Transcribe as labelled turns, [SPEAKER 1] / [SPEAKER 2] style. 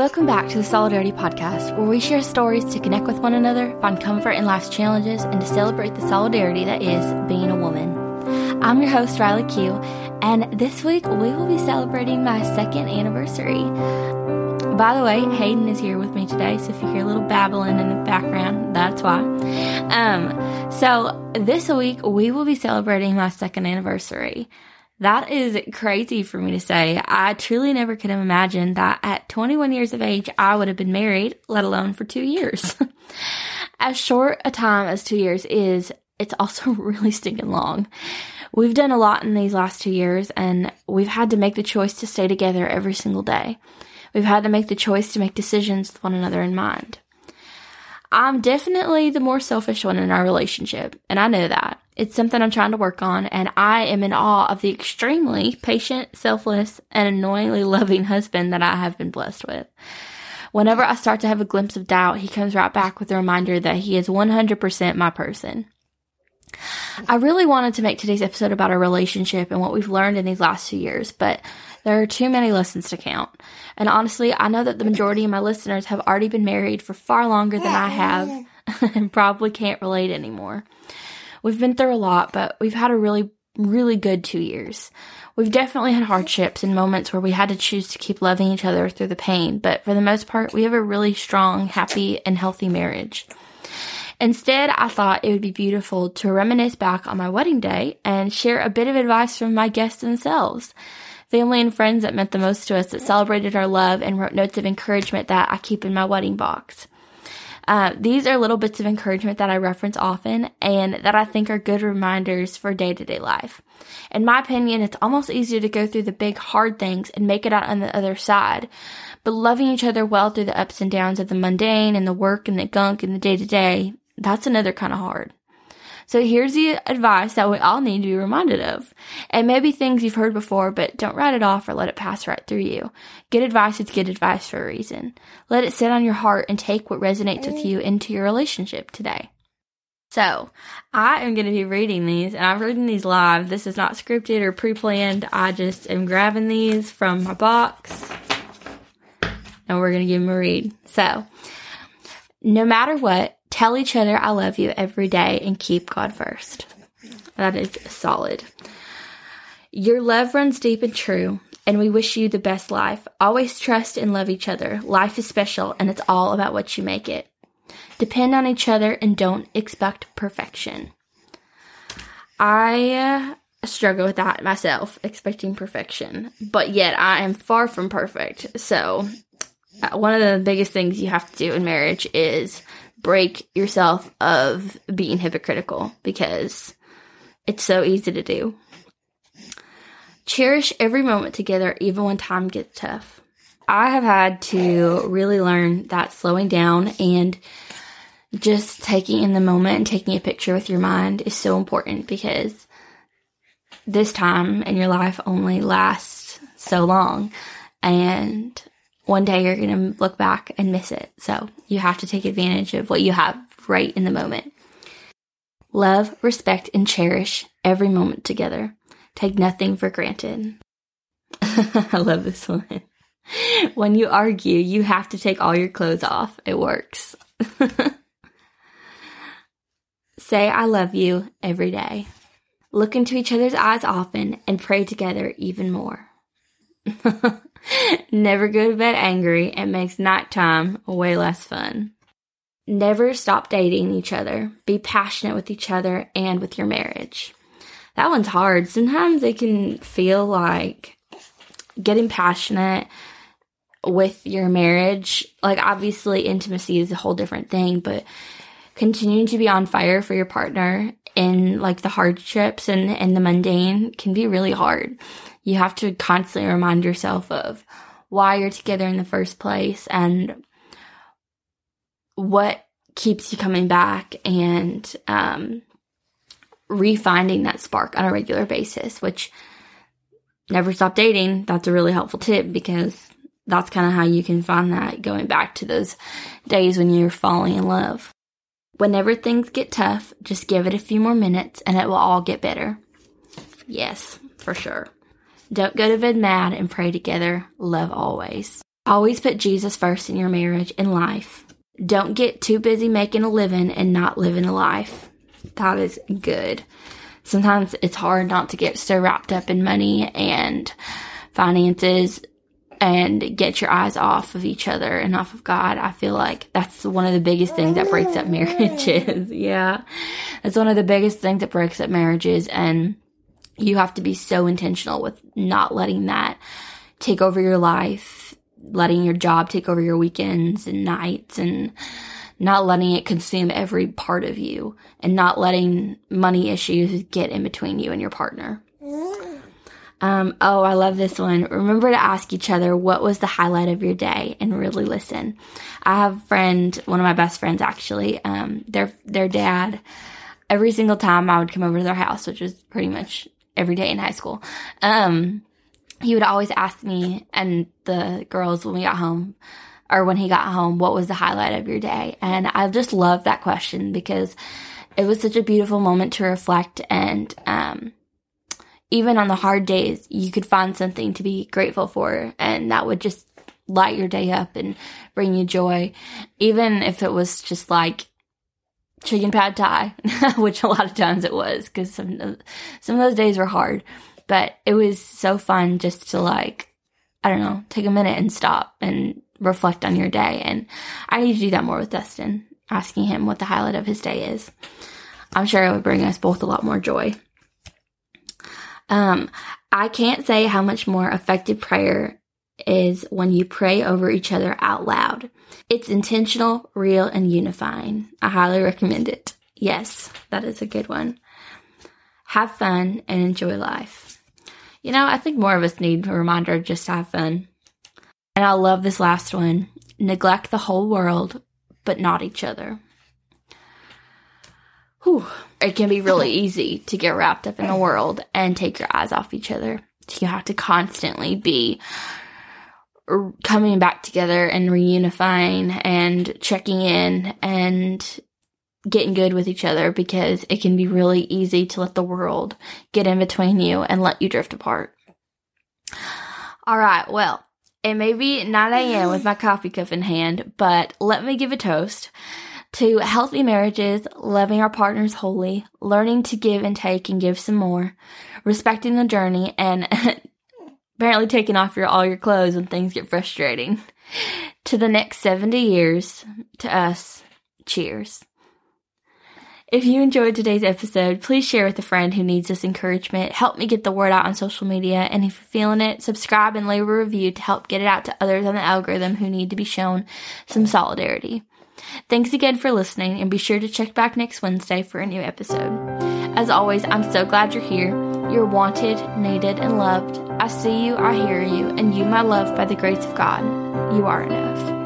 [SPEAKER 1] Welcome back to the Solidarity Podcast, where we share stories to connect with one another, find comfort in life's challenges, and to celebrate the solidarity that is being a woman. I'm your host, Riley Q, and this week we will be celebrating my second anniversary. By the way, Hayden is here with me today, so if you hear a little babbling in the background, that's why. Um, so this week we will be celebrating my second anniversary. That is crazy for me to say. I truly never could have imagined that at 21 years of age, I would have been married, let alone for two years. as short a time as two years is, it's also really stinking long. We've done a lot in these last two years, and we've had to make the choice to stay together every single day. We've had to make the choice to make decisions with one another in mind. I'm definitely the more selfish one in our relationship, and I know that. It's something I'm trying to work on, and I am in awe of the extremely patient, selfless, and annoyingly loving husband that I have been blessed with. Whenever I start to have a glimpse of doubt, he comes right back with a reminder that he is 100% my person. I really wanted to make today's episode about our relationship and what we've learned in these last few years, but there are too many lessons to count. And honestly, I know that the majority of my listeners have already been married for far longer than I have and probably can't relate anymore. We've been through a lot, but we've had a really, really good two years. We've definitely had hardships and moments where we had to choose to keep loving each other through the pain, but for the most part, we have a really strong, happy, and healthy marriage. Instead, I thought it would be beautiful to reminisce back on my wedding day and share a bit of advice from my guests themselves. Family and friends that meant the most to us that celebrated our love and wrote notes of encouragement that I keep in my wedding box. Uh, these are little bits of encouragement that I reference often and that I think are good reminders for day to day life. In my opinion, it's almost easier to go through the big hard things and make it out on the other side. But loving each other well through the ups and downs of the mundane and the work and the gunk and the day to day that's another kind of hard. So here's the advice that we all need to be reminded of. And maybe things you've heard before, but don't write it off or let it pass right through you. Good advice is good advice for a reason. Let it sit on your heart and take what resonates with you into your relationship today. So, I am going to be reading these, and I'm reading these live. This is not scripted or pre planned. I just am grabbing these from my box, and we're going to give them a read. So, no matter what, Tell each other I love you every day and keep God first. That is solid. Your love runs deep and true, and we wish you the best life. Always trust and love each other. Life is special, and it's all about what you make it. Depend on each other and don't expect perfection. I uh, struggle with that myself, expecting perfection, but yet I am far from perfect. So, uh, one of the biggest things you have to do in marriage is break yourself of being hypocritical because it's so easy to do. Cherish every moment together, even when time gets tough. I have had to really learn that slowing down and just taking in the moment and taking a picture with your mind is so important because this time in your life only lasts so long. And one day you're going to look back and miss it. So you have to take advantage of what you have right in the moment. Love, respect, and cherish every moment together. Take nothing for granted. I love this one. When you argue, you have to take all your clothes off. It works. Say, I love you every day. Look into each other's eyes often and pray together even more. Never go to bed angry. It makes nighttime way less fun. Never stop dating each other. Be passionate with each other and with your marriage. That one's hard. Sometimes it can feel like getting passionate with your marriage. Like, obviously, intimacy is a whole different thing, but continuing to be on fire for your partner in like the hardships and, and the mundane can be really hard you have to constantly remind yourself of why you're together in the first place and what keeps you coming back and um, refinding that spark on a regular basis, which never stop dating. That's a really helpful tip because that's kind of how you can find that going back to those days when you're falling in love. Whenever things get tough, just give it a few more minutes and it will all get better. Yes, for sure. Don't go to bed mad and pray together. Love always. Always put Jesus first in your marriage and life. Don't get too busy making a living and not living a life. That is good. Sometimes it's hard not to get so wrapped up in money and finances and get your eyes off of each other and off of God. I feel like that's one of the biggest things that breaks up marriages. yeah. That's one of the biggest things that breaks up marriages. And you have to be so intentional with not letting that take over your life, letting your job take over your weekends and nights and not letting it consume every part of you and not letting money issues get in between you and your partner. Um, oh, I love this one. Remember to ask each other what was the highlight of your day and really listen. I have a friend, one of my best friends actually, um, their, their dad, every single time I would come over to their house, which was pretty much every day in high school, um, he would always ask me and the girls when we got home, or when he got home, what was the highlight of your day? And I just love that question because it was such a beautiful moment to reflect and, um, even on the hard days, you could find something to be grateful for, and that would just light your day up and bring you joy. Even if it was just like chicken pad thai, which a lot of times it was, because some some of those days were hard. But it was so fun just to like, I don't know, take a minute and stop and reflect on your day. And I need to do that more with Dustin, asking him what the highlight of his day is. I'm sure it would bring us both a lot more joy. Um, I can't say how much more effective prayer is when you pray over each other out loud. It's intentional, real, and unifying. I highly recommend it. Yes, that is a good one. Have fun and enjoy life. You know, I think more of us need a reminder just to have fun. And I love this last one. Neglect the whole world, but not each other whew, it can be really easy to get wrapped up in the world and take your eyes off each other. You have to constantly be coming back together and reunifying and checking in and getting good with each other because it can be really easy to let the world get in between you and let you drift apart. All right, well, it may be 9 a.m. with my coffee cup in hand, but let me give a toast to healthy marriages, loving our partners wholly, learning to give and take and give some more, respecting the journey, and apparently taking off your all your clothes when things get frustrating. to the next 70 years, to us, cheers. If you enjoyed today's episode, please share with a friend who needs this encouragement. Help me get the word out on social media. And if you're feeling it, subscribe and leave a review to help get it out to others on the algorithm who need to be shown some solidarity. Thanks again for listening, and be sure to check back next Wednesday for a new episode. As always, I'm so glad you're here. You're wanted, needed, and loved. I see you, I hear you, and you, my love, by the grace of God. You are enough.